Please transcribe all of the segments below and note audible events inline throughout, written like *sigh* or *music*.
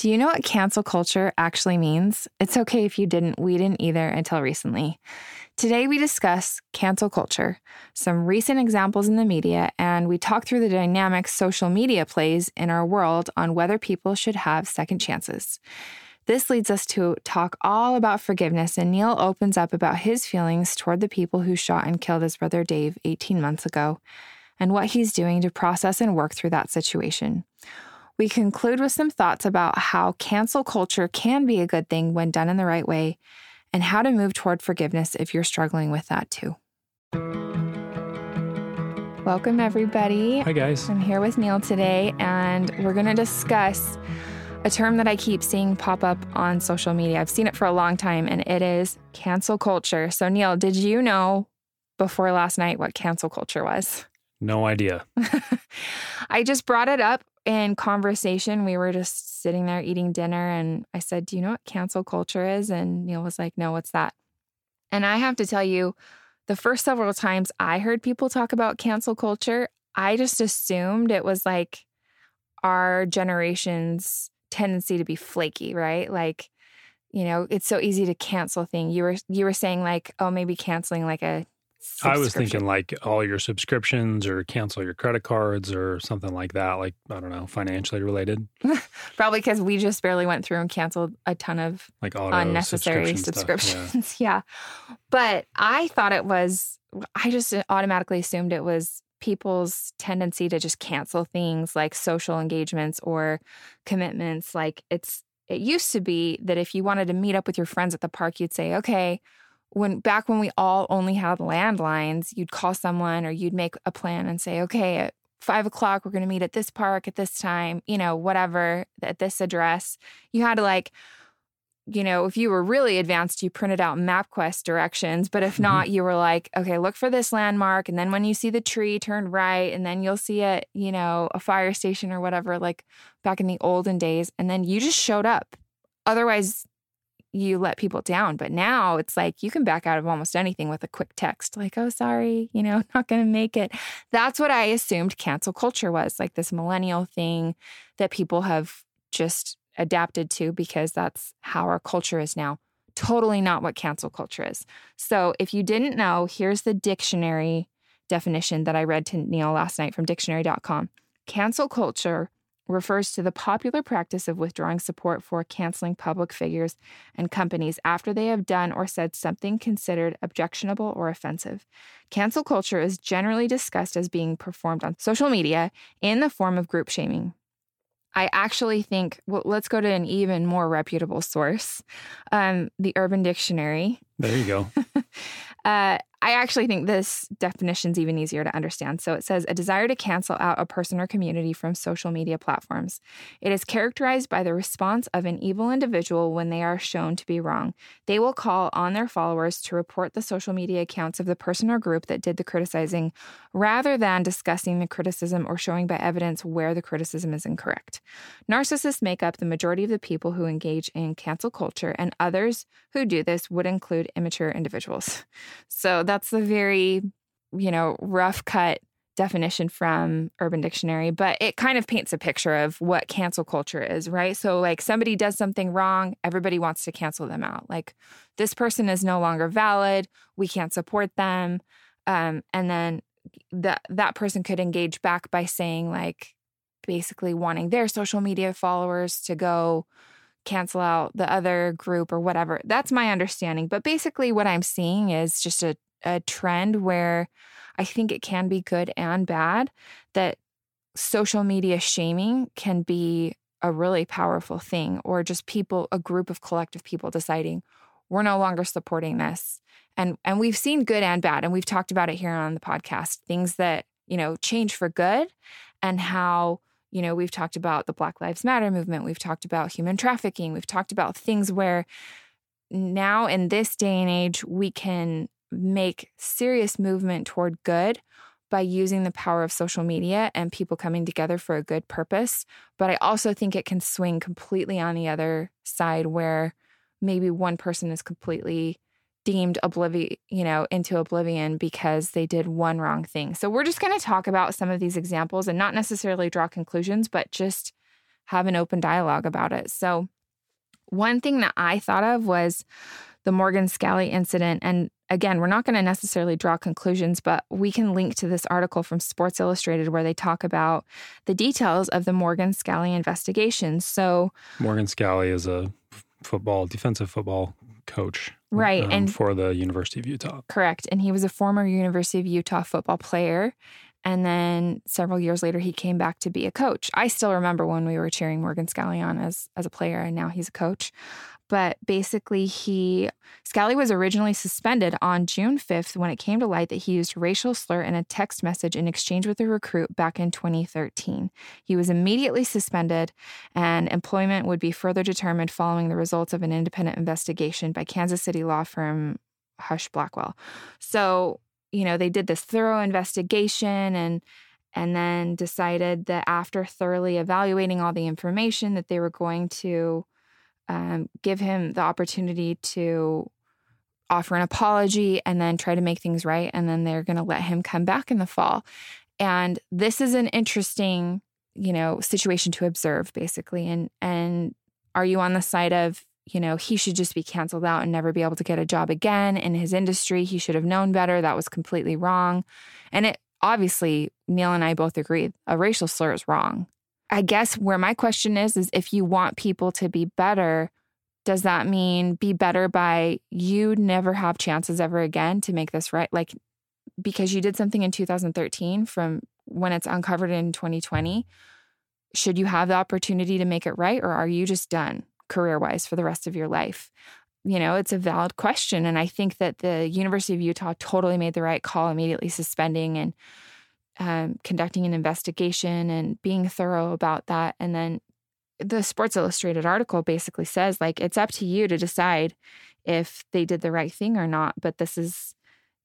Do you know what cancel culture actually means? It's okay if you didn't, we didn't either until recently. Today, we discuss cancel culture, some recent examples in the media, and we talk through the dynamics social media plays in our world on whether people should have second chances. This leads us to talk all about forgiveness, and Neil opens up about his feelings toward the people who shot and killed his brother Dave 18 months ago and what he's doing to process and work through that situation. We conclude with some thoughts about how cancel culture can be a good thing when done in the right way and how to move toward forgiveness if you're struggling with that too. Welcome, everybody. Hi, guys. I'm here with Neil today, and we're going to discuss a term that I keep seeing pop up on social media. I've seen it for a long time, and it is cancel culture. So, Neil, did you know before last night what cancel culture was? No idea. *laughs* I just brought it up in conversation, we were just sitting there eating dinner, and I said, Do you know what cancel culture is? And Neil was like, No, what's that? And I have to tell you, the first several times I heard people talk about cancel culture, I just assumed it was like our generation's tendency to be flaky, right? Like, you know, it's so easy to cancel thing. You were you were saying like, oh, maybe canceling like a I was thinking like all your subscriptions or cancel your credit cards or something like that, like, I don't know, financially related. *laughs* Probably because we just barely went through and canceled a ton of like unnecessary subscription subscriptions. Yeah. *laughs* yeah. But I thought it was, I just automatically assumed it was people's tendency to just cancel things like social engagements or commitments. Like it's, it used to be that if you wanted to meet up with your friends at the park, you'd say, okay, when back when we all only had landlines, you'd call someone or you'd make a plan and say, okay, at five o'clock, we're going to meet at this park at this time, you know, whatever, at this address. You had to like, you know, if you were really advanced, you printed out MapQuest directions. But if not, mm-hmm. you were like, okay, look for this landmark. And then when you see the tree, turn right. And then you'll see it, you know, a fire station or whatever, like back in the olden days. And then you just showed up. Otherwise, you let people down. But now it's like you can back out of almost anything with a quick text, like, oh, sorry, you know, *laughs* not going to make it. That's what I assumed cancel culture was like this millennial thing that people have just adapted to because that's how our culture is now. Totally not what cancel culture is. So if you didn't know, here's the dictionary definition that I read to Neil last night from dictionary.com. Cancel culture refers to the popular practice of withdrawing support for canceling public figures and companies after they have done or said something considered objectionable or offensive. Cancel culture is generally discussed as being performed on social media in the form of group shaming. I actually think, well, let's go to an even more reputable source, um, the Urban Dictionary. There you go. *laughs* uh, I actually think this definition is even easier to understand. So it says a desire to cancel out a person or community from social media platforms. It is characterized by the response of an evil individual when they are shown to be wrong. They will call on their followers to report the social media accounts of the person or group that did the criticizing rather than discussing the criticism or showing by evidence where the criticism is incorrect. Narcissists make up the majority of the people who engage in cancel culture, and others who do this would include immature individuals. *laughs* So that's the very, you know, rough cut definition from Urban Dictionary, but it kind of paints a picture of what cancel culture is, right? So, like, somebody does something wrong, everybody wants to cancel them out. Like, this person is no longer valid, we can't support them. Um, and then that that person could engage back by saying, like, basically wanting their social media followers to go cancel out the other group or whatever. That's my understanding. But basically, what I'm seeing is just a a trend where I think it can be good and bad that social media shaming can be a really powerful thing or just people a group of collective people deciding we're no longer supporting this. And and we've seen good and bad and we've talked about it here on the podcast things that you know change for good and how you know we've talked about the black lives matter movement we've talked about human trafficking we've talked about things where now in this day and age we can make serious movement toward good by using the power of social media and people coming together for a good purpose. But I also think it can swing completely on the other side where maybe one person is completely deemed oblivion, you know, into oblivion because they did one wrong thing. So we're just going to talk about some of these examples and not necessarily draw conclusions, but just have an open dialogue about it. So, one thing that I thought of was the Morgan Scalley incident. And again, we're not going to necessarily draw conclusions, but we can link to this article from Sports Illustrated where they talk about the details of the Morgan Scalley investigation. So, Morgan Scalley is a football, defensive football coach. Right. Um, and for the University of Utah. Correct. And he was a former University of Utah football player. And then several years later, he came back to be a coach. I still remember when we were cheering Morgan Scalley on as, as a player, and now he's a coach. But basically, he, Scalley was originally suspended on June 5th when it came to light that he used racial slur in a text message in exchange with a recruit back in 2013. He was immediately suspended, and employment would be further determined following the results of an independent investigation by Kansas City law firm Husch Blackwell. So, you know, they did this thorough investigation and and then decided that after thoroughly evaluating all the information that they were going to um, give him the opportunity to offer an apology and then try to make things right and then they're going to let him come back in the fall and this is an interesting you know situation to observe basically and and are you on the side of you know, he should just be canceled out and never be able to get a job again in his industry. He should have known better. That was completely wrong. And it obviously, Neil and I both agree a racial slur is wrong. I guess where my question is, is if you want people to be better, does that mean be better by you never have chances ever again to make this right? Like, because you did something in 2013 from when it's uncovered in 2020, should you have the opportunity to make it right or are you just done? career wise for the rest of your life? You know, it's a valid question. And I think that the University of Utah totally made the right call, immediately suspending and um, conducting an investigation and being thorough about that. And then the Sports Illustrated article basically says, like, it's up to you to decide if they did the right thing or not. But this is,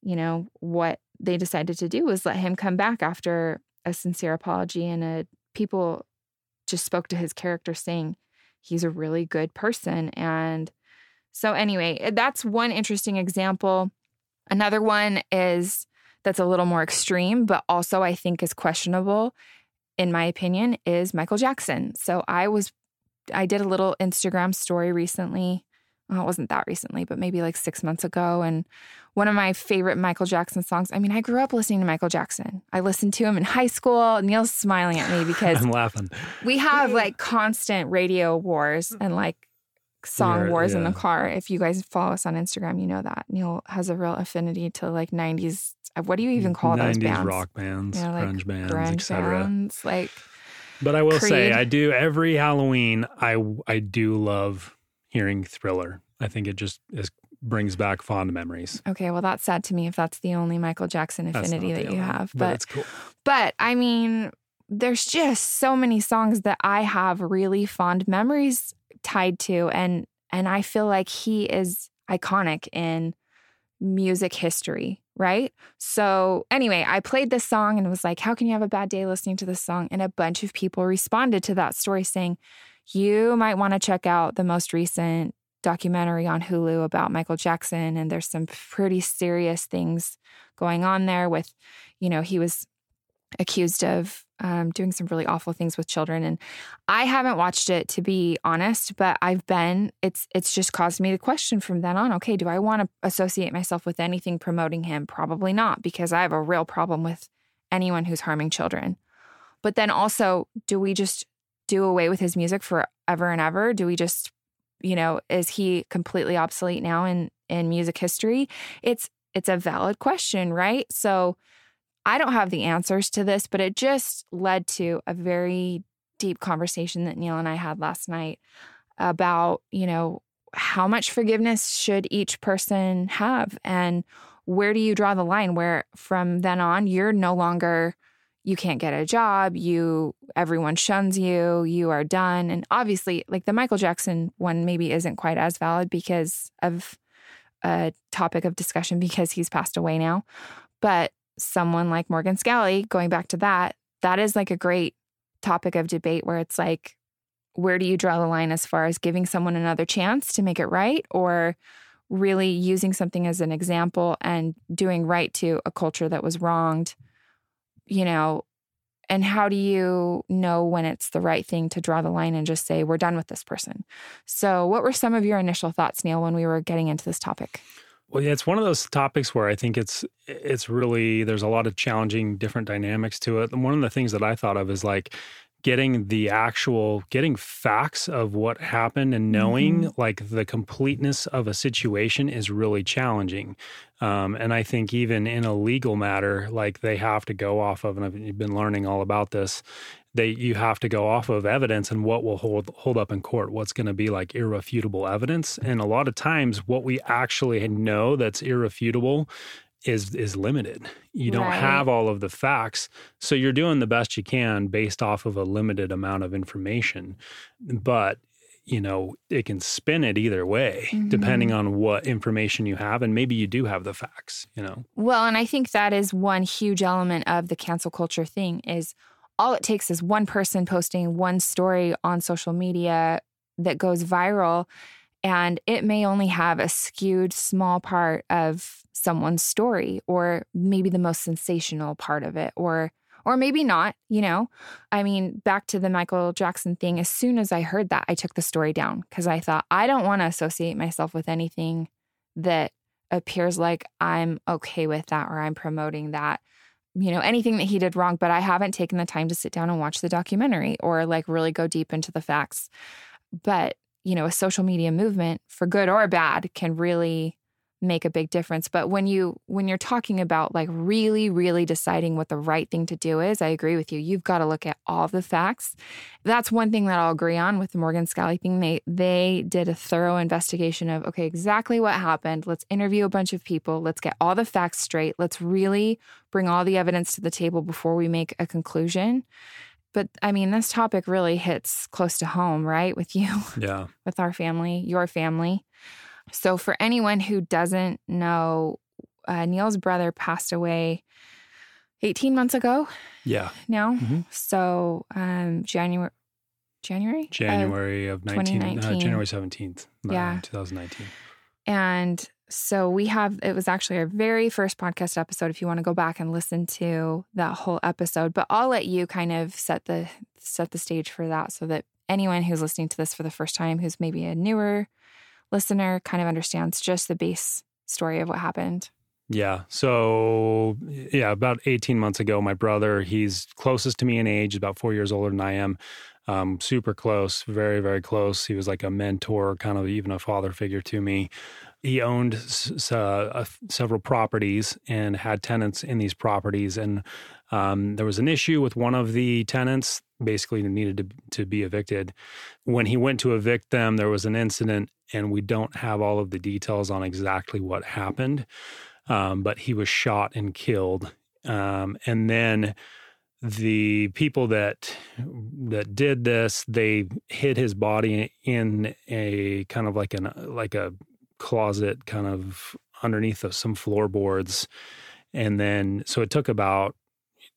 you know, what they decided to do was let him come back after a sincere apology and a people just spoke to his character saying he's a really good person. And so, anyway, that's one interesting example. Another one is that's a little more extreme, but also I think is questionable, in my opinion, is Michael Jackson. So, I was, I did a little Instagram story recently well, it wasn't that recently, but maybe like six months ago. And one of my favorite Michael Jackson songs. I mean, I grew up listening to Michael Jackson. I listened to him in high school. Neil's smiling at me *laughs* because I'm laughing. We have like constant radio wars and like song yeah, wars yeah. in the car. If you guys follow us on Instagram, you know that Neil has a real affinity to like 90s. What do you even call 90s those bands? rock bands, yeah, like grunge bands, etc. Like. But I will Creed. say, I do every Halloween. I I do love hearing Thriller. I think it just is brings back fond memories. Okay, well that's sad to me if that's the only Michael Jackson affinity that you have. But, but it's cool. But I mean, there's just so many songs that I have really fond memories tied to and and I feel like he is iconic in music history, right? So, anyway, I played this song and was like, How can you have a bad day listening to this song? And a bunch of people responded to that story saying, you might want to check out the most recent documentary on Hulu about Michael Jackson. And there's some pretty serious things going on there with, you know, he was accused of um, doing some really awful things with children and i haven't watched it to be honest but i've been it's it's just caused me to question from then on okay do i want to associate myself with anything promoting him probably not because i have a real problem with anyone who's harming children but then also do we just do away with his music forever and ever? Do we just, you know, is he completely obsolete now in in music history? It's it's a valid question, right? So I don't have the answers to this, but it just led to a very deep conversation that Neil and I had last night about, you know, how much forgiveness should each person have and where do you draw the line where from then on you're no longer you can't get a job, you everyone shuns you, you are done. And obviously, like the Michael Jackson one maybe isn't quite as valid because of a topic of discussion because he's passed away now. But someone like Morgan Scalley, going back to that, that is like a great topic of debate where it's like, where do you draw the line as far as giving someone another chance to make it right or really using something as an example and doing right to a culture that was wronged you know, and how do you know when it's the right thing to draw the line and just say we're done with this person. So what were some of your initial thoughts neil when we were getting into this topic well yeah it's one of those topics where i think it's it's really there's a lot of challenging different dynamics to it. And one of the things that i thought of is like getting the actual getting facts of what happened and knowing mm-hmm. like the completeness of a situation is really challenging um, and i think even in a legal matter like they have to go off of and i've been learning all about this they you have to go off of evidence and what will hold hold up in court what's going to be like irrefutable evidence and a lot of times what we actually know that's irrefutable is is limited. You don't right. have all of the facts. So you're doing the best you can based off of a limited amount of information. But you know, it can spin it either way, mm-hmm. depending on what information you have. And maybe you do have the facts, you know? Well, and I think that is one huge element of the cancel culture thing is all it takes is one person posting one story on social media that goes viral and it may only have a skewed small part of someone's story or maybe the most sensational part of it or or maybe not, you know. I mean, back to the Michael Jackson thing, as soon as I heard that, I took the story down because I thought I don't want to associate myself with anything that appears like I'm okay with that or I'm promoting that. You know, anything that he did wrong, but I haven't taken the time to sit down and watch the documentary or like really go deep into the facts. But you know, a social media movement for good or bad can really make a big difference. But when you when you're talking about like really really deciding what the right thing to do is i agree with you. You've got to look at all the facts. That's one thing that i'll agree on with the morgan scalley. Thing they they did a thorough investigation of okay exactly what happened. Let's interview a bunch of people. Let's get all the facts straight. Let's really bring all the evidence to the table before we make a conclusion but I mean, this topic really hits close to home, right? With you, *laughs* yeah, with our family, your family. So, for anyone who doesn't know, uh, Neil's brother passed away 18 months ago. Yeah. Now, mm-hmm. so um, January. January? January of, of 19, uh, January 17th, uh, yeah. 2019. And so we have, it was actually our very first podcast episode. If you want to go back and listen to that whole episode, but I'll let you kind of set the, set the stage for that so that anyone who's listening to this for the first time, who's maybe a newer listener, kind of understands just the base story of what happened. Yeah. So, yeah, about 18 months ago, my brother, he's closest to me in age, about four years older than I am. Um, super close, very, very close. He was like a mentor, kind of even a father figure to me he owned s- uh, several properties and had tenants in these properties. And um, there was an issue with one of the tenants, basically needed to, to be evicted. When he went to evict them, there was an incident, and we don't have all of the details on exactly what happened. Um, but he was shot and killed. Um, and then the people that that did this they hid his body in a kind of like an like a closet kind of underneath of some floorboards. And then, so it took about,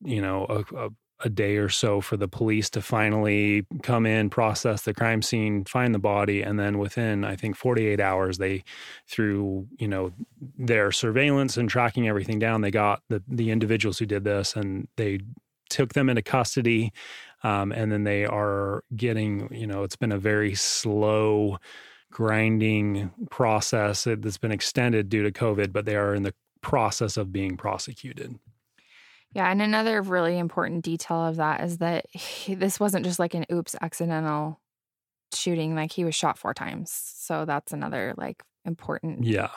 you know, a, a, a, day or so for the police to finally come in, process the crime scene, find the body. And then within, I think, 48 hours, they, through, you know, their surveillance and tracking everything down, they got the, the individuals who did this and they took them into custody. Um, and then they are getting, you know, it's been a very slow, grinding process that's been extended due to COVID, but they are in the process of being prosecuted. Yeah, and another really important detail of that is that he, this wasn't just like an oops accidental shooting; like he was shot four times. So that's another like important yeah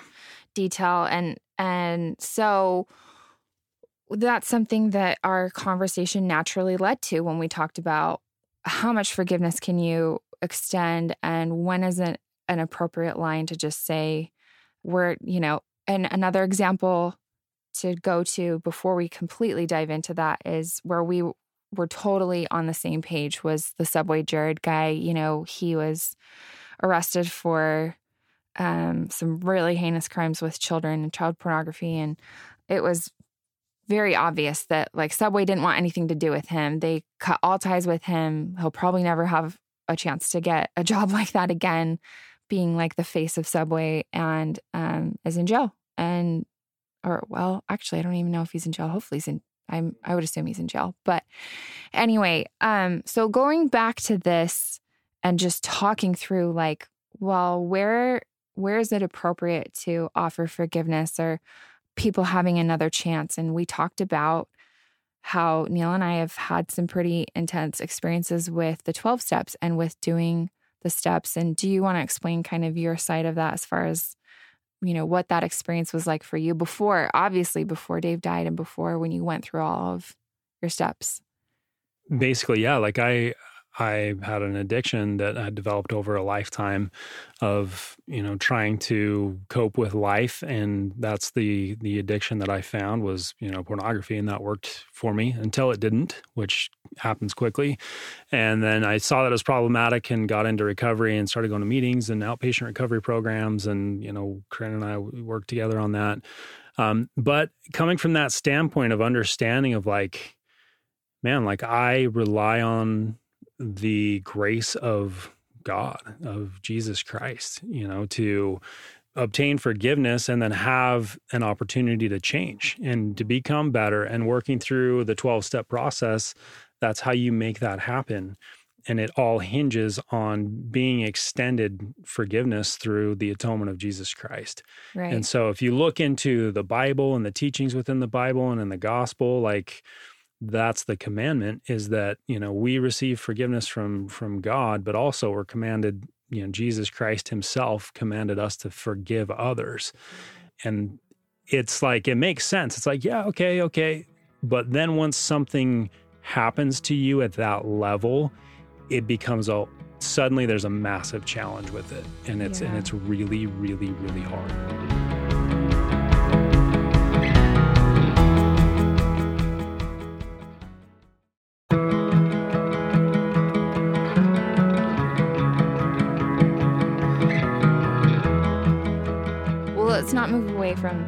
detail, and and so that's something that our conversation naturally led to when we talked about how much forgiveness can you extend and when is it an appropriate line to just say, we're, you know, and another example to go to before we completely dive into that is where we were totally on the same page was the subway jared guy you know he was arrested for um, some really heinous crimes with children and child pornography and it was very obvious that like subway didn't want anything to do with him. They cut all ties with him. He'll probably never have a chance to get a *laughs* job like that again being like the face of Subway and um, is in jail. And, or, well, actually, I don't even know if he's in jail. Hopefully, he's in, I'm I would assume he's in jail. But anyway, um, so going back to this and just talking through like, well, where where is it appropriate to offer forgiveness or people having another chance? And we talked about how Neil and I have had some pretty intense experiences with the 12 steps and with doing the steps. And do you want to explain kind of your side of that as far as, you know, what that experience was like for you before, obviously before Dave died and before when you went through all of your steps? Basically, yeah. Like I, I had an addiction that I developed over a lifetime of, you know, trying to cope with life. And that's the the addiction that I found was, you know, pornography. And that worked for me until it didn't, which happens quickly. And then I saw that was problematic and got into recovery and started going to meetings and outpatient recovery programs. And, you know, Corinne and I worked together on that. Um, but coming from that standpoint of understanding of like, man, like I rely on the grace of God, of Jesus Christ, you know, to obtain forgiveness and then have an opportunity to change and to become better and working through the 12 step process. That's how you make that happen. And it all hinges on being extended forgiveness through the atonement of Jesus Christ. Right. And so if you look into the Bible and the teachings within the Bible and in the gospel, like, that's the commandment is that you know we receive forgiveness from from god but also we're commanded you know jesus christ himself commanded us to forgive others. And it's like it makes sense. It's like yeah okay okay. But then once something happens to you at that level it becomes a suddenly there's a massive challenge with it. And it's yeah. and it's really really really hard from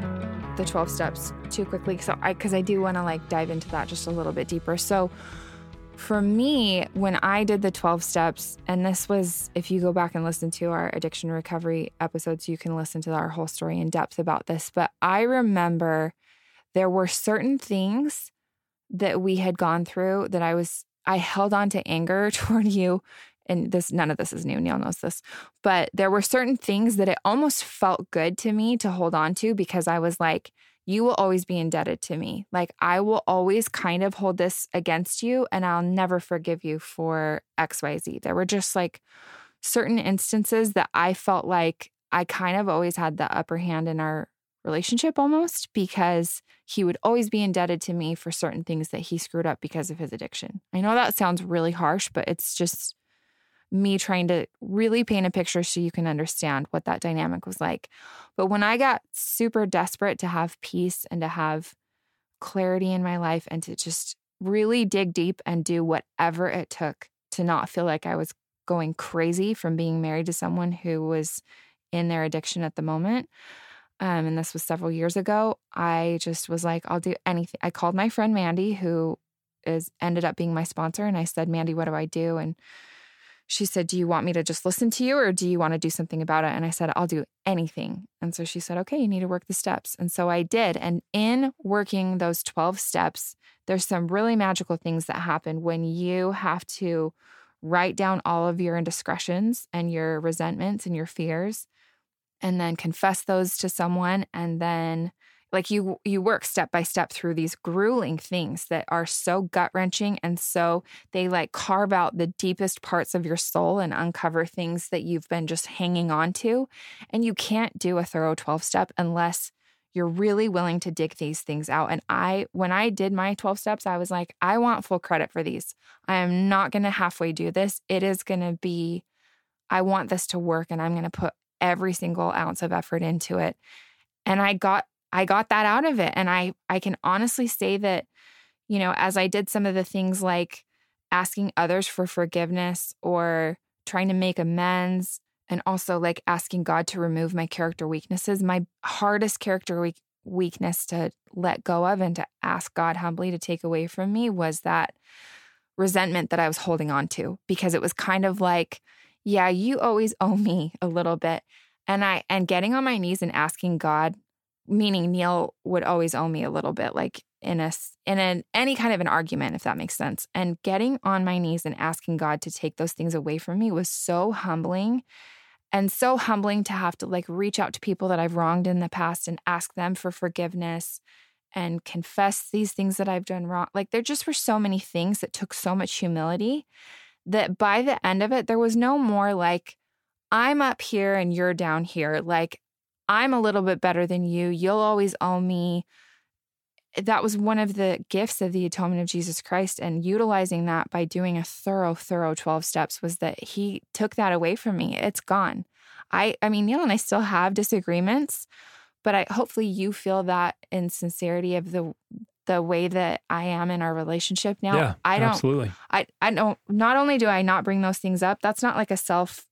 the 12 steps too quickly so I cuz I do want to like dive into that just a little bit deeper. So for me, when I did the 12 steps, and this was, if you go back and listen to our addiction recovery episodes, you can listen to our whole story in depth about this. But I remember there were certain things that we had gone through that I was, I held on to anger *laughs* toward you and this none of this is new neil knows this but there were certain things that it almost felt good to me to hold on to because i was like you will always be indebted to me like i will always kind of hold this against you and i'll never forgive you for xyz there were just like certain instances that i felt like i kind of always had the upper hand in our relationship almost because he would always be indebted to me for certain things that he screwed up because of his addiction. I know that sounds really harsh, but it's just me trying to really paint a picture so you can understand what that dynamic was like. But when I got super desperate to have peace and to have clarity in my life and to just really dig deep and do whatever it took to not feel like I was going crazy from being married to someone who was in their addiction at the moment. Um, and this was several years ago. I just was like, I'll do anything. I called my friend Mandy, who is ended up being my sponsor, and I said, Mandy, what do I do? And she said, Do you want me to just listen to you or do you want to do something about it? And I said, I'll do anything. And so she said, Okay, you need to work the steps. And so I did. And in working those 12 steps, there's some really magical things that happen when you have to write down all of your indiscretions and your resentments and your fears and then confess those to someone and then like you you work step by step through these grueling things that are so gut-wrenching and so they like carve out the deepest parts of your soul and uncover things that you've been just hanging on to. And you can't do a thorough 12 step unless you're really willing to dig these things out. And i when i did my 12 steps i was like i want full credit for these. I am not going to halfway do this. It is going to be i want this to work and i'm going to put every single ounce of effort into it. And i got I got that out of it. And I I can honestly say that, you know, as I did some of the things like asking others for forgiveness or trying to make amends and also like asking God to remove my character weaknesses, my hardest character weak, weakness to let go of and to ask God humbly to take away from me was that resentment that I was holding on to because it was kind of like, yeah, you always owe me a little bit. And I and getting on my knees and asking God meaning Neil would always owe me a little bit. Like in a in an, any kind of an argument if that makes sense and getting on my knees and asking god to take those things away from me was so humbling and so humbling to have to like reach out to people that I've wronged in the past and ask them for forgiveness and confess these things that I've done wrong. Like there just were so many things that took so much humility that by the end of it, there was no more like, I'm up here and you're down here. Like, I'm a little bit better than you. You'll always owe me. That was one of the gifts of the atonement of Jesus Christ. And utilizing that by doing a thorough, thorough 12 steps was that he took that away from me. It's gone. I, I mean, Neil and I still have disagreements, but I hopefully you feel that in sincerity of the the way that I am in our relationship now. Yeah, I don't absolutely. I I don't not only do I not bring those things up, that's not like a self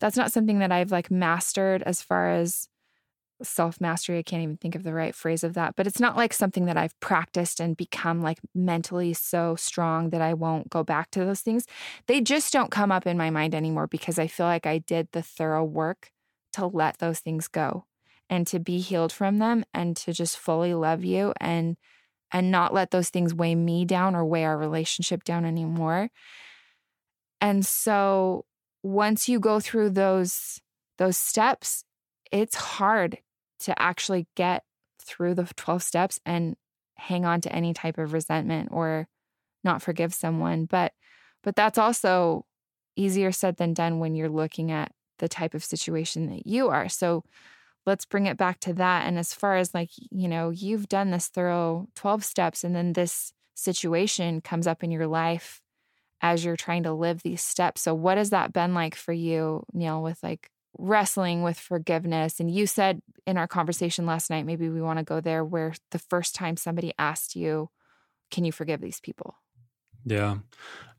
that's not something that I've like mastered as far as self mastery. I can't even think of the right phrase of that, but it's not like something that I've practiced and become like mentally so strong that I won't go back to those things. They just don't come up in my mind anymore because I feel like I did the thorough work to let those things go and to be healed from them and to just fully love you and and not let those things weigh me down or weigh our relationship down anymore. And so once you go through those those steps, it's hard to actually get through the 12 steps and hang on to any type of resentment or not forgive someone. But but that's also easier said than done when you're looking at the type of situation that you are. So let's bring it back to that. And as far as like, you know, you've done this thorough 12 steps and then this situation comes up in your life as you're trying to live these steps. So what has that been like for you, Neil, with like wrestling with forgiveness? And you said in our conversation last night, maybe we want to go there where the first time somebody asked you, can you forgive these people? Yeah.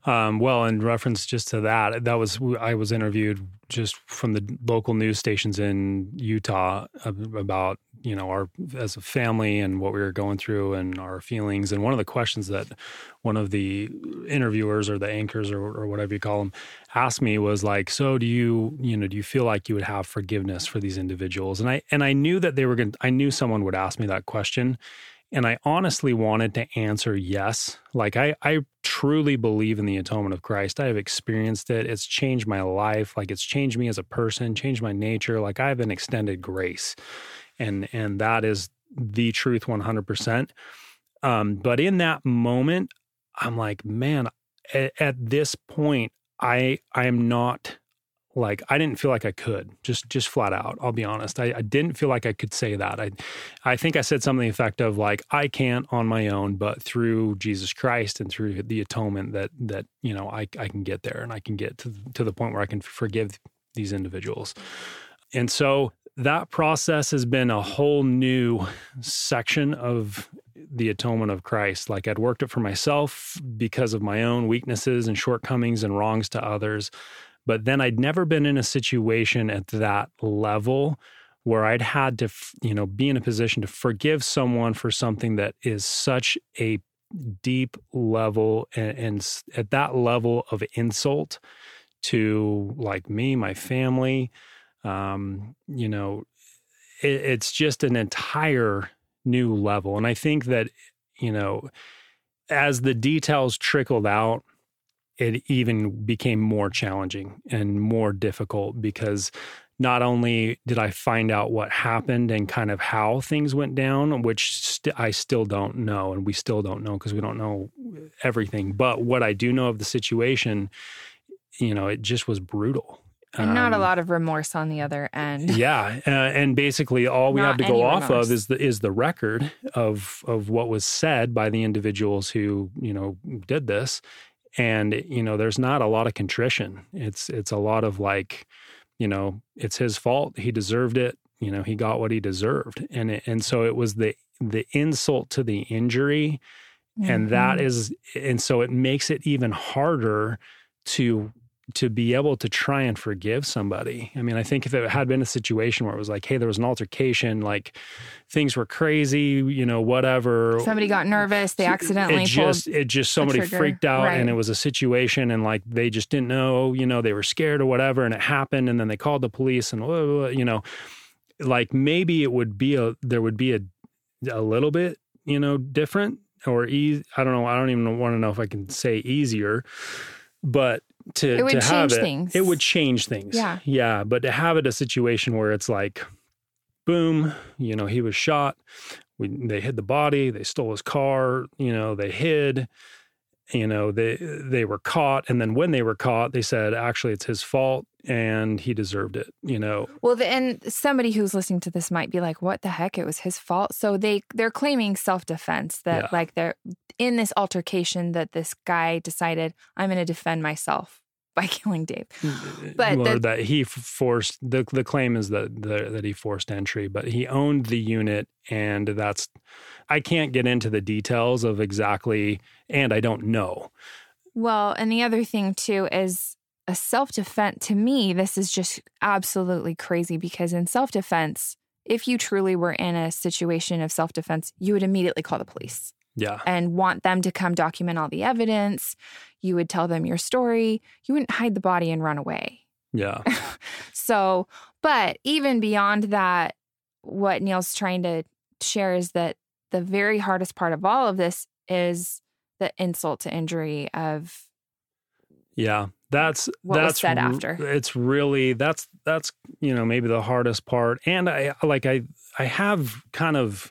Um, well, in reference just to that, that was I was interviewed just from the local news stations in Utah about you know our as a family and what we were going through and our feelings. And one of the questions that one of the interviewers or the anchors or, or whatever you call them asked me was like, "So do you you know do you feel like you would have forgiveness for these individuals?" And I and I knew that they were going. I knew someone would ask me that question. And I honestly wanted to answer yes. Like, I, I truly believe in the atonement of Christ. I have experienced it. It's changed my life. Like, it's changed me as a person, changed my nature. Like, I have an extended grace. And, and that is the truth 100%. Um, but in that moment, I'm like, man, at, at this point, I, I am not like I didn't feel like I could just just flat out. I'll be honest. I, I, didn't feel like I could say that. I I think I said something effective like I can't on my own, but through Jesus Christ and through the atonement that that you know I I can get there and I can get to to the point where I can forgive these individuals. And so that process has been a whole new section of the atonement of Christ. Like I'd worked it for myself because of my own weaknesses and shortcomings and wrongs to others. But then I'd never been in a situation at that level where I'd had to, you know, be in a position to forgive someone for something that is such a deep level and, and at that level of insult to like me, my family. Um, you know, it, it's just an entire new level. And I think that, you know, as the details trickled out, it even became more challenging and more difficult because not only did I find out what happened and kind of how things went down, which st- I still don't know, and we still don't know because we don't know everything. But what I do know of the situation, you know, it just was brutal. And not a um, lot of remorse on the other end. Yeah, uh, and basically all we not have to go off of is the is the record of of what was said by the individuals who you know did this, and you know there's not a lot of contrition it's it's a lot of like you know it's his fault he deserved it you know he got what he deserved and it, and so it was the the insult to the injury mm-hmm. and that mm-hmm. and so it makes it even harder to to be able to try and forgive somebody. I mean, I think if it had been a situation where it was like, hey, there was an altercation, like things were crazy, you know, whatever. Somebody got nervous, they accidentally it just it just somebody freaked out right. and it was a situation and like they just didn't know, you know, they were scared or whatever and it happened and then they called the police and you know, like maybe it would be a there would be a a little bit, you know, different or easy. I don't know. I don't even want to know if I can say easier, but to It would to have change it, things. it would change things. Yeah. yeah. But to have it a situation where it's like, boom, you know, he was shot. We, they hid the body. They stole his car. You know, they hid. You know, they they were caught, and then when they were caught, they said actually it's his fault and he deserved it. You know, Well, the, and somebody who's listening to this might be like, "What the heck? It was his fault." So they they're claiming self defense that Yeah. like they're in this altercation that this guy decided I'm going to defend myself by *laughs* killing Dave. Mm, but or the- that he forced the the claim is that the, that he forced entry, but he owned the unit, and that's I can't get into the details of exactly, and I don't know. Well, and the other thing too is a self defense. To me, this is just absolutely crazy because in self defense, if you truly were in a situation of self defense, you would immediately call the police. Yeah, and want them to come document all the evidence. You would tell them your story. You wouldn't hide the body and run away. yeah, *laughs* So, but even beyond that, what Neil's trying to share is that the very hardest part of all of this is the insult to injury of yeah. That's What that's said after. It's really that's that's you know maybe the hardest part, and I like I I have kind of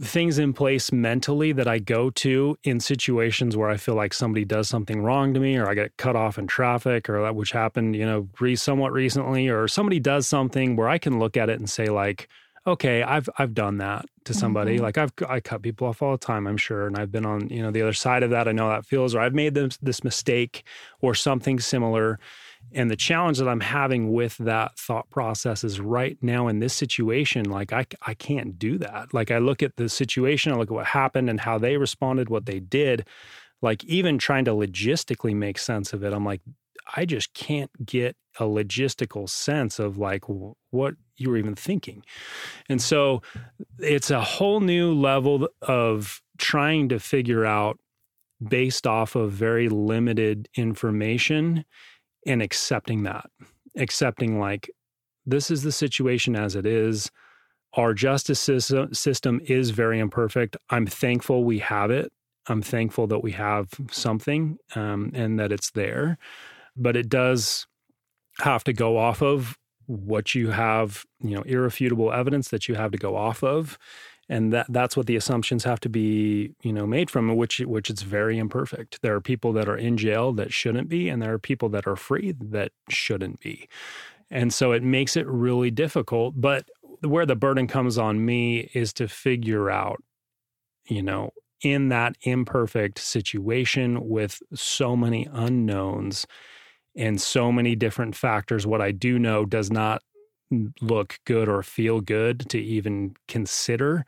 things in place mentally that I go to in situations where I feel like somebody does something wrong to me or I get cut off in traffic or that which happened, you know, re- somewhat recently or somebody does something where I can look at it and say like, okay, I've I've done that to somebody. Mhm. Like I've I cut people off all the time, I'm sure, and I've been on, you know, the other side of that. I know that feels or I've made this this mistake or something similar. And the challenge that I'm having with that thought process is right now in this situation, like I, I can't do that. Like I look at the situation, I look at what happened and how they responded, what they did. Like even trying to logistically make sense of it, I'm like, I just can't get a logistical sense of like what you were even thinking. And so it's a whole new level of trying to figure out based off of very limited information and accepting that, accepting like this is the situation as it is. Our justice system, is very imperfect. I'm thankful we have it. I'm thankful that we have something um, and that it's there, but it does have to go off of what you have, you know, irrefutable evidence that you have to go off of, and that that's what the assumptions have to be, you know, made from, which which it's very imperfect. There are people that are in jail that shouldn't be, and there are people that are free that shouldn't be, and so it makes it really difficult. But where the burden comes on me is to figure out, you know, in that imperfect situation with so many unknowns and so many different factors. What I do know does not look good or feel good to even consider.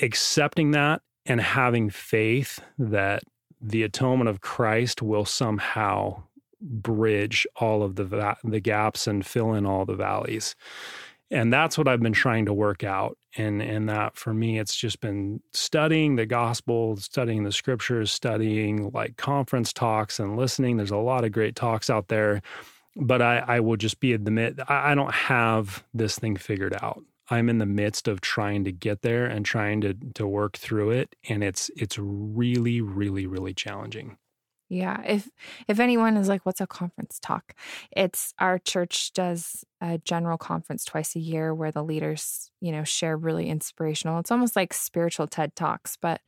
Accepting that and having faith that the atonement of Christ will somehow bridge all of the va- the gaps and fill in all the valleys. And that's what I've been trying to work out. And and that for me it's just been studying the gospel, studying the scriptures, studying like conference talks and listening. There's a lot of great talks out there but I, I will just be admit I, I don't have this thing figured out. I'm in the midst of trying to get there and trying to to work through it, and it's it's really, really, really challenging. Yeah. If if anyone is like, what's a conference talk? It's our church does a general conference twice a year where the leaders, you know, share really inspirational. It's almost like spiritual TED Talks, but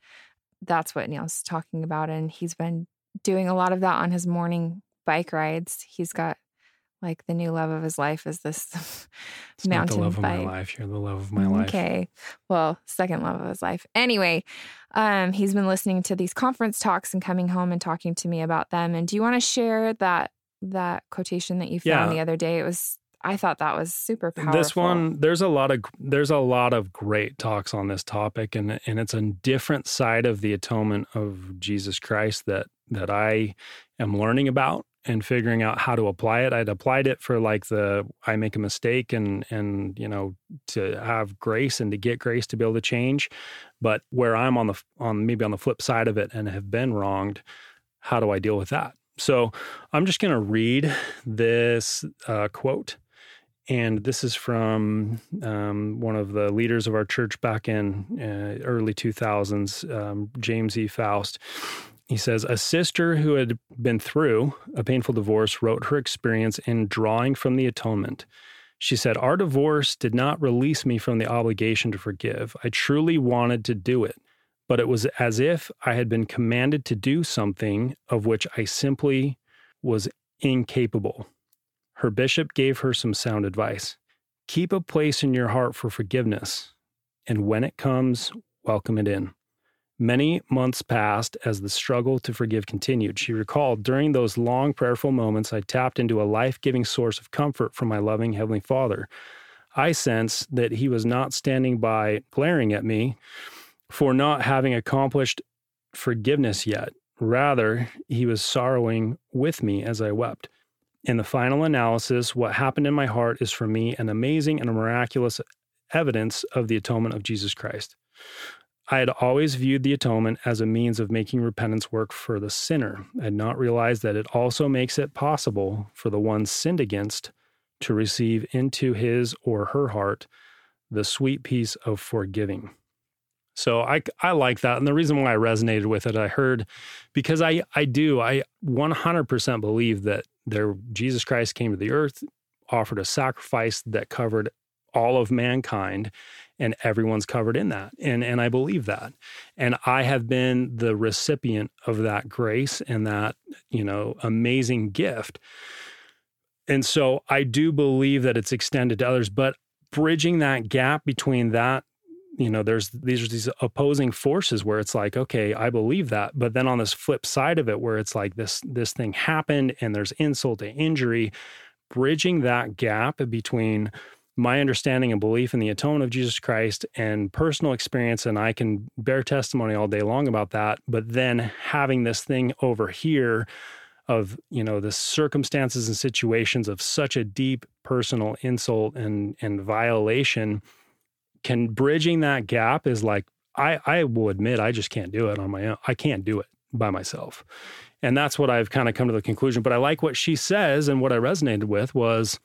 that's what Neil's talking about. And he's been doing a lot of that on his morning bike rides. He's got like the new love of his life is this *laughs* It's not mountain the love bike. of my life. You're the love of my life. Okay. Well, second love of his life. Anyway, um, he's been listening to these conference talks and coming home and talking to me about them. And do you want to share that that quotation that you found Yeah. the other day? It was I thought that was super powerful. This one, there's a lot of there's a lot of great talks on this topic, and and it's a different side of the atonement of Jesus Christ that that I am learning about and figuring out how to apply it. I'd applied it for like the I make a mistake and and you know to have grace and to get grace to be able to change, but where I'm on the on maybe on the flip side of it and have been wronged, how do I deal with that? So I'm just going to read this uh, quote and this is from um, one of the leaders of our church back in uh, early 2000s, um, James E. Faust. He says, A sister who had been through a painful divorce wrote her experience in Drawing from the Atonement. She said, Our divorce did not release me from the obligation to forgive. I truly wanted to do it, but it was as if I had been commanded to do something of which I simply was incapable. Her bishop gave her some sound advice keep a place in your heart for forgiveness, and when it comes, welcome it in. Many months passed as the struggle to forgive continued. She recalled during those long prayerful moments, I tapped into a life giving source of comfort from my loving Heavenly Father. I sensed that He was not standing by glaring at me for not having accomplished forgiveness yet. Rather, He was sorrowing with me as I wept. In the final analysis, what happened in my heart is for me an amazing and a miraculous evidence of the atonement of Jesus Christ. I had always viewed the atonement as a means of making repentance work for the sinner. I had not realized that it also makes it possible for the one sinned against to receive into his or her heart the sweet peace of forgiving. So I I like that, and the reason why I resonated with it, I heard because I I do I 100% believe that there Jesus Christ came to the earth, offered a sacrifice that covered all of mankind and everyone's covered in that and and I believe that. And I have been the recipient of that grace and that you know amazing gift. And so I do believe that it's extended to others but bridging that gap between that you know there's these are these opposing forces where it's like okay i believe that. But then on this flip side of it where it's like this this thing happened and there's insult to injury bridging that gap between my understanding and belief in the atonement of Jesus Christ and personal experience, and I can bear testimony all day long about that. But then having this thing over here of, you know, the circumstances and situations of such a deep personal insult and and violation, can bridging that gap is like I, I will admit I just can't do it on my own. I can't do it by myself. And that's what I've kind of come to the conclusion. But I like what she says, and what I resonated with was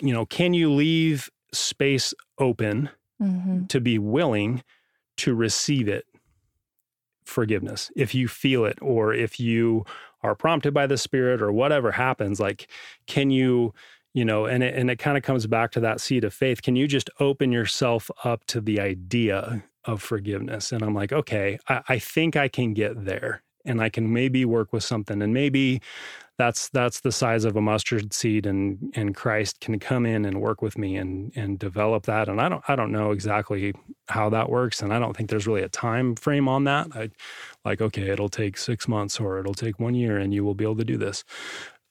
you know, can you leave space open mm-hmm. to be willing to receive it? Forgiveness, if you feel it, or if you are prompted by the Spirit, or whatever happens, like, can you, you know, and it, and it kind of comes back to that seed of faith. Can you just open yourself up to the idea of forgiveness? And I'm like, okay, I, I think I can get there and I can maybe work with something and maybe that's that's the size of a mustard seed and and Christ can come in and work with me and and develop that. And I don't I don't know exactly how that works and I don't think there's really a time frame on that. I like okay it'll take 6 months or it'll take 1 year and you will be able to do this.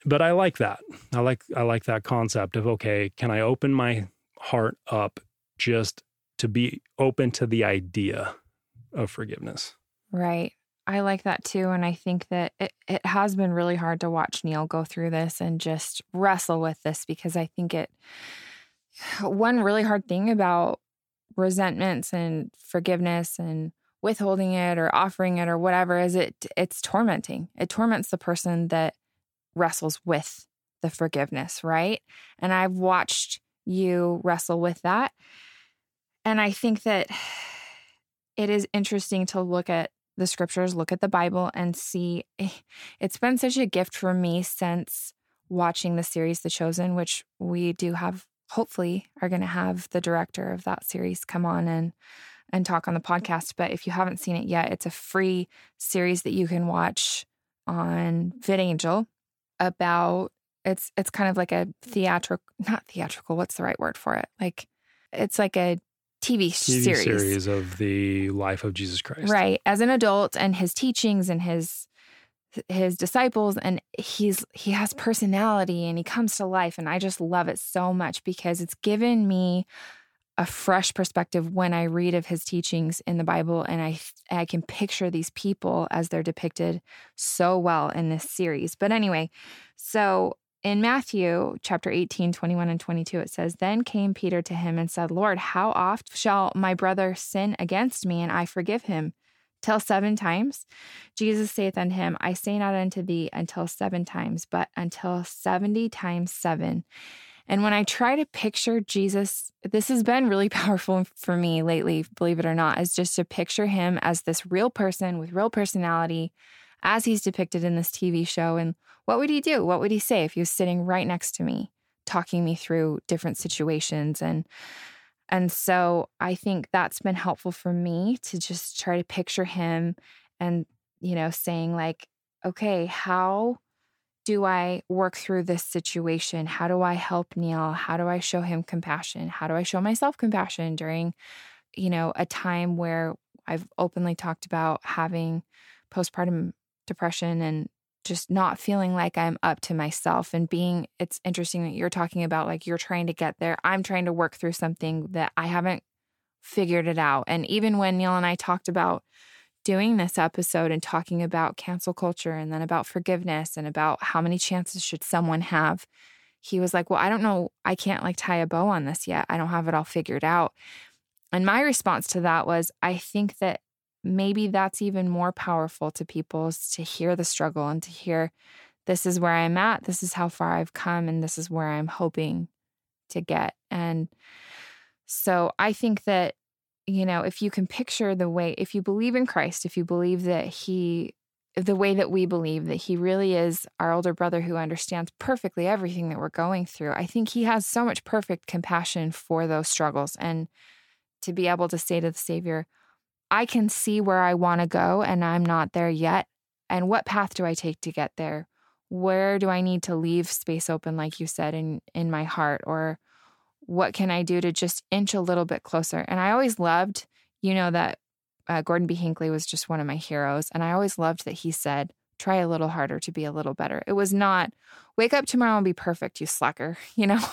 But I like that. I like I like that concept of okay can I open my heart up just to be open to the idea of forgiveness? Right I like that too. And I think that it, it has been really hard to watch Neil go through this and just wrestle with this because I think it, *sighs* one really hard thing about resentments and forgiveness and withholding it or offering it or whatever is it it's tormenting. It torments the person that wrestles with the forgiveness, right? And I've watched you wrestle with that. And I think that *sighs* it is interesting to look at the scriptures, look at the Bible, and see. Eh, it's been such a gift for me since watching the series The Chosen, which we do have, hopefully, are going to have the director of that series come on and and talk on the podcast. But if you haven't seen it yet, it's a free series that you can watch on VidAngel about it's it's kind of like a theatrical not theatrical, what's the right word for it? Like it's like a TV, TV series. series of the life of Jesus Christ. Right. As an adult and his teachings and his his disciples and he's he has personality and he comes to life and I just love it so much because it's given me a fresh perspective when I read of his teachings in the Bible and I I can picture these people as they're depicted so well in this series. But anyway, so in Matthew chapter 18, 21 and 22, it says, Then came Peter to him and said, Lord, how oft shall my brother sin against me and I forgive him? Till seven times? Jesus saith unto him, I say not unto thee until seven times, but until seventy times seven. And when I try to picture Jesus, this has been really *laughs* powerful for me lately, believe it or not, is just to picture him as this real person with real personality as he's depicted in this TV show. And what would he do? What would he say if he was sitting right next to me, talking me through different situations? And and so I think that's been helpful for me to just try to picture him and, you know, saying, like, okay, how do I work through this situation? How do I help Neil? How do I show him compassion? How do I show myself compassion during, you know, a time where I've openly talked about having postpartum depression and just not feeling like I'm up to myself and being it's interesting that you're talking about like you're trying to get there. I'm trying to work through something that I haven't figured it out. And even when Neil and I talked about doing this episode and talking about cancel culture and then about forgiveness and about how many chances should someone have, he was like, Well, I don't know. I can't like tie a bow on this yet. I don't have it all figured out. And my response to that was, I think that maybe that's even more powerful to people is to hear the struggle and to hear this is where I'm at, this is how far I've come, and this is where I'm hoping to get. And so I think that you know, if you can picture the way, if you believe in Christ, if you believe that He, the way that we believe that He really is our older brother who understands perfectly everything that we're going through, I think He has so much perfect compassion for those struggles. And to be able to say to the Savior, I can see where I want to go and I'm not there yet. And what path do I take to get there? Where do I need to leave space open, like you said, in, in my heart? Or what can I do to just inch a little bit closer? And I always loved, you know, that uh, Gordon B. Hinckley was just one of my heroes. And I always loved that he said, try a little harder to be a little better. It was not, wake up tomorrow and be perfect, you slacker. *laughs* You know,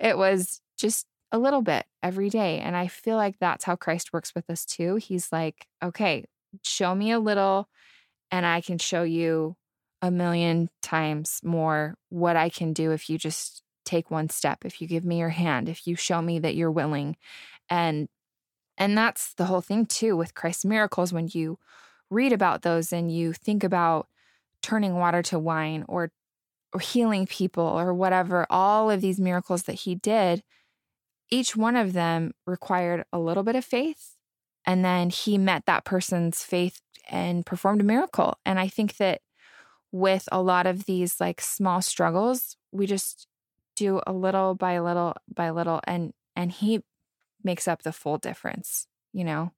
it was just a little bit every day. And I feel like that's how Christ works with us too. He's like, okay, show me a little, and I can show you a million times more what I can do if you just take one step, if you give me your hand, if you show me that you're willing. And and that's the whole thing too with Christ's miracles when you read about those and you think about turning water to wine or or healing people or whatever, all of these miracles that he did, each one of them required a little bit of faith. And then he met that person's faith and performed a miracle. And I think that with a lot of these like small struggles, we just do a little by little by little and and he makes up the full difference, you know.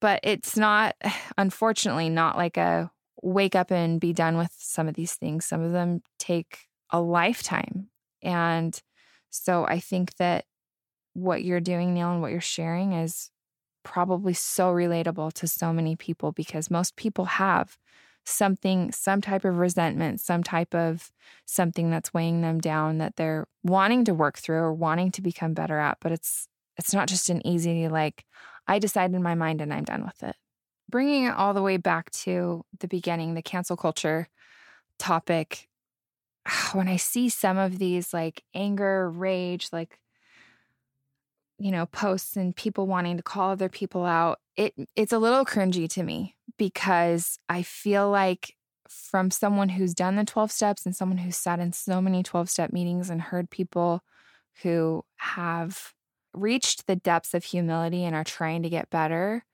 But it's not *sighs* unfortunately not like a wake up and be done with some of these things. Some of them take a lifetime. And so I think that what you're doing, Neil, and what you're sharing is probably so relatable to so many people because most people have something, some type of resentment, some type of something that's weighing them down that they're wanting to work through or wanting to become better at. But it's it's not just an easy like I decide in my mind and I'm done with it. Bringing it all the way back to the beginning, the cancel culture topic. *sighs* When I see some of these like anger, rage, like you know, posts and people wanting to call other people out, it it's a little cringy to me because I feel like from someone who's done the 12 steps and someone who's sat in so many 12 step meetings and heard people who have reached the depths of humility and are trying to get better,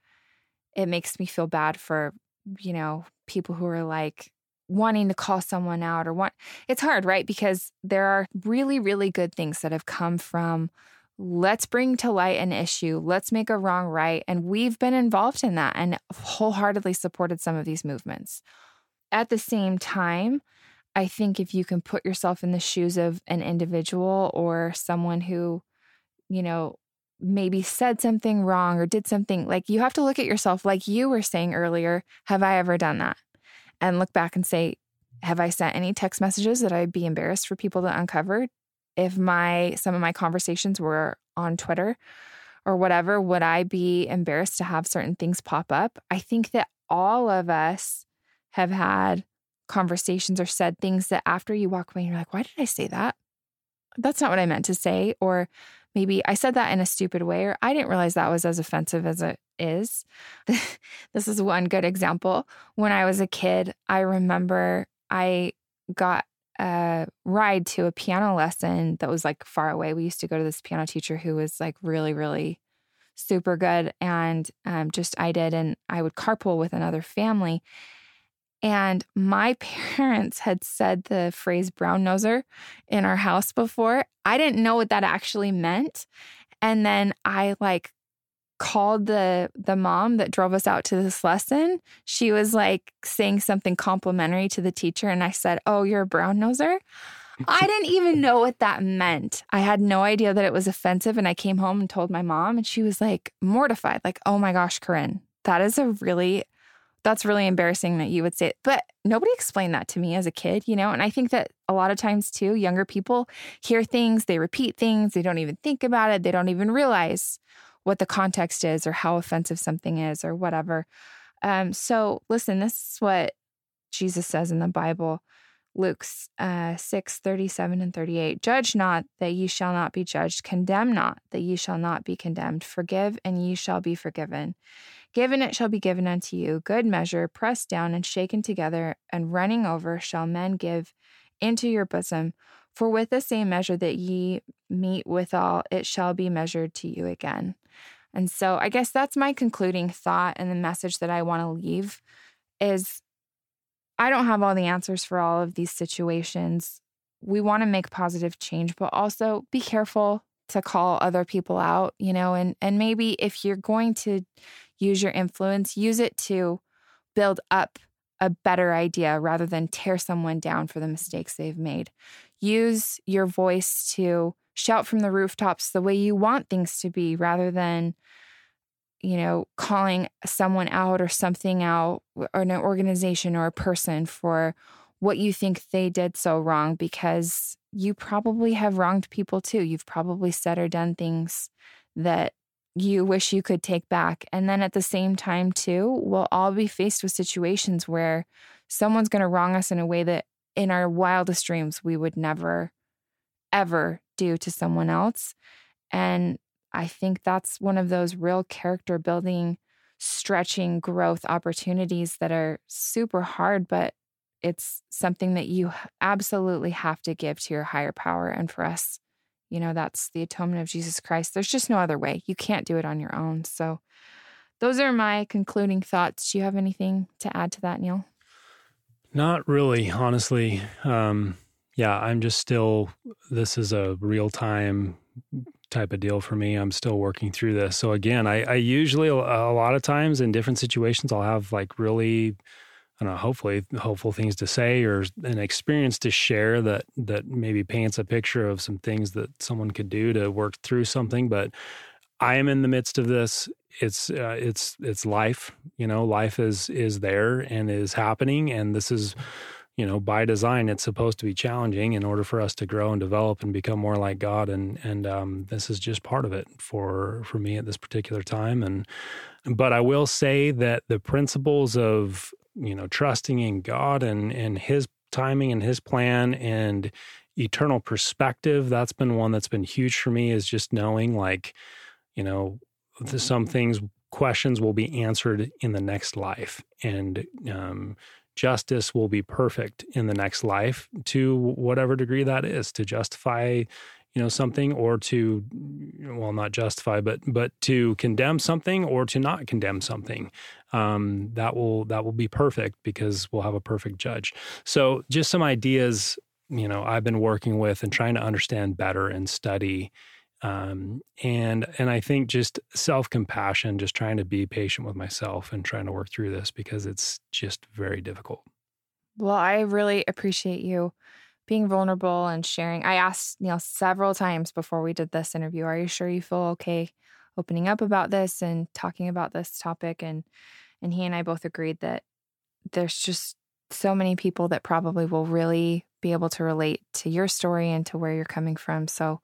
it makes me feel bad for, you know, people who are like wanting to call someone out or want it's hard, right? Because there are really, really good things that have come from let's bring to light an issue, let's make a wrong right. And we've been involved in that and wholeheartedly supported some of these movements. At the same time, I think if you can put yourself in the shoes of an individual or someone who, you know, maybe said something wrong or did something, like you have to look at yourself, like you were saying earlier, have I ever done that? And look back and say, have I sent any text messages that I'd be embarrassed for people to uncover? If my some of my conversations were on Twitter or whatever, would I be embarrassed to have certain things pop up? I think that all of us have had conversations or said things that after you walk away, you're like, why did I say that? That's not what I meant to say. Or maybe I said that in a stupid way, or I didn't realize that was as offensive as it is. *laughs* this is one good example. When I was a kid, I remember I got a ride to a piano lesson that was like far away. We used to go to this piano teacher who was like really, really super good. And um, just I did, and I would carpool with another family. And my *laughs* parents had said the phrase brown noser in our house before. I didn't know what that actually meant. And then I like called the the mom that drove us out to this lesson. She was like saying something complimentary to the teacher and I said, "Oh, you're a brown noser?" *laughs* I didn't even know what that meant. I had no idea that it was offensive and I came home and told my mom and she was like mortified like, "Oh my gosh, Corinne, that is a really that's really embarrassing that you would say it. But nobody explained that to me as a kid, you know? And I think that a lot of times too, younger people hear things, they repeat things, they don't even think about it, they don't even realize what the context is or how offensive something is or whatever. Um, so listen, this is what Jesus says in the Bible. Luke uh, 6, 37 and 38. Judge not that ye shall not be judged. Condemn not that ye shall not be condemned. Forgive and ye shall be forgiven. Given it shall be given unto you. Good measure, pressed down and shaken together and running over, shall men give into your bosom. For with the same measure that ye meet withal, it shall be measured to you again. And so I guess that's my concluding thought and the message that I want to leave is I don't have all the answers for all of these situations. We want to make positive change, but also be careful to call other people out, you know, and and maybe if you're going to use your influence, use it to build up a better idea rather than tear someone down for the mistakes they've made. Use your voice to shout from the rooftops the way you want things to be rather than you know calling someone out or something out or an organization or a person for what you think they did so wrong because you probably have wronged people too. You've probably said or done things that you wish you could take back. And then at the same time too we'll all be faced with situations where someone's going to wrong us in a way that in our wildest dreams we would never ever do to someone else. And I think that's one of those real character building, stretching growth opportunities that are super hard, but it's something that you absolutely have to give to your higher power. And for us, you know, that's the atonement of Jesus Christ. There's just no other way. You can't do it on your own. So, those are my concluding thoughts. Do you have anything to add to that, Neil? Not really, honestly. Um, yeah, I'm just still, this is a real time type of deal for me. I'm still working through this. So again, I, I usually, a lot of times in different situations, I'll have like really, I don't know, hopefully hopeful things to say or an experience to share that, that maybe paints a picture of some things that someone could do to work through something. But I am in the midst of this. It's, uh, it's, it's life, you know, life is, is there and is happening. And this is, you know, by design, it's supposed to be challenging in order for us to grow and develop and become more like God. And and um, this is just part of it for for me at this particular time. And but I will say that the principles of you know trusting in God and and His timing and His plan and eternal perspective that's been one that's been huge for me is just knowing like you know some things questions will be answered in the next life and um, justice will be perfect in the next life to whatever degree that is to justify you know something or to well not justify but but to condemn something or to not condemn something. Um, that will that will be perfect because we'll have a perfect judge. So just some ideas you know i've been working with and trying to understand better and study um, and and I think just self compassion, just trying to be patient with myself and trying to work through this because it's just very difficult. Well, I really appreciate you being vulnerable and sharing. I asked Neil several times before we did this interview, "Are you sure you feel okay opening up about this and talking about this topic?" And and he and I both agreed that there's just so many people that probably will really be able to relate to your story and to where you're coming from. So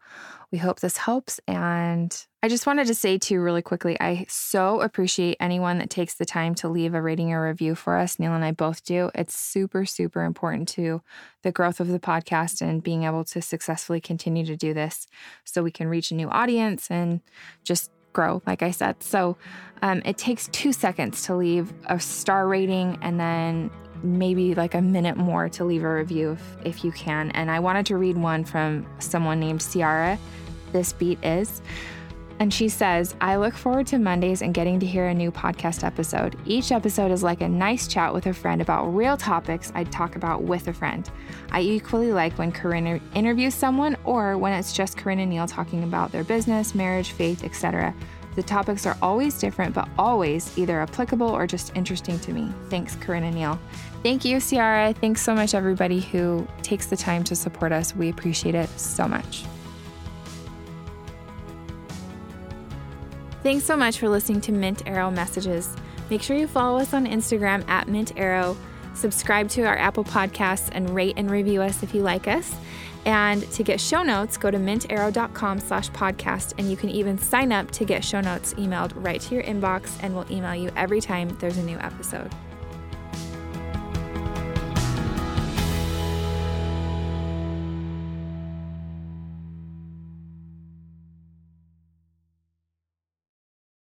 we hope this helps. And I just wanted to say, too, really quickly, I so appreciate anyone that takes the time to leave a rating or review for us. Neil and I both do. It's super, super important to the growth of the podcast and being able to successfully continue to do this so we can reach a new audience and just grow, like I said. So um, it takes two seconds to leave a star rating and then maybe like a minute more to leave a review if, if you can. And I wanted to read one from someone named Ciara. This beat is. And she says, I look forward to Mondays and getting to hear a new podcast episode. Each episode is like a nice chat with a friend about real topics I'd talk about with a friend. I equally like when Corinne interviews someone or when it's just Corinne and Neil talking about their business, marriage, faith, etc. The topics are always different, but always either applicable or just interesting to me. Thanks, Corinne and Neil. Thank you, Ciara. Thanks so much, everybody who takes the time to support us. We appreciate it so much. Thanks so much for listening to Mint Arrow Messages. Make sure you follow us on Instagram at Mint Arrow, subscribe to our Apple Podcasts, and rate and review us if you like us. And to get show notes, go to mintarrow.com slash podcast. And you can even sign up to get show notes emailed right to your inbox, and we'll email you every time there's a new episode.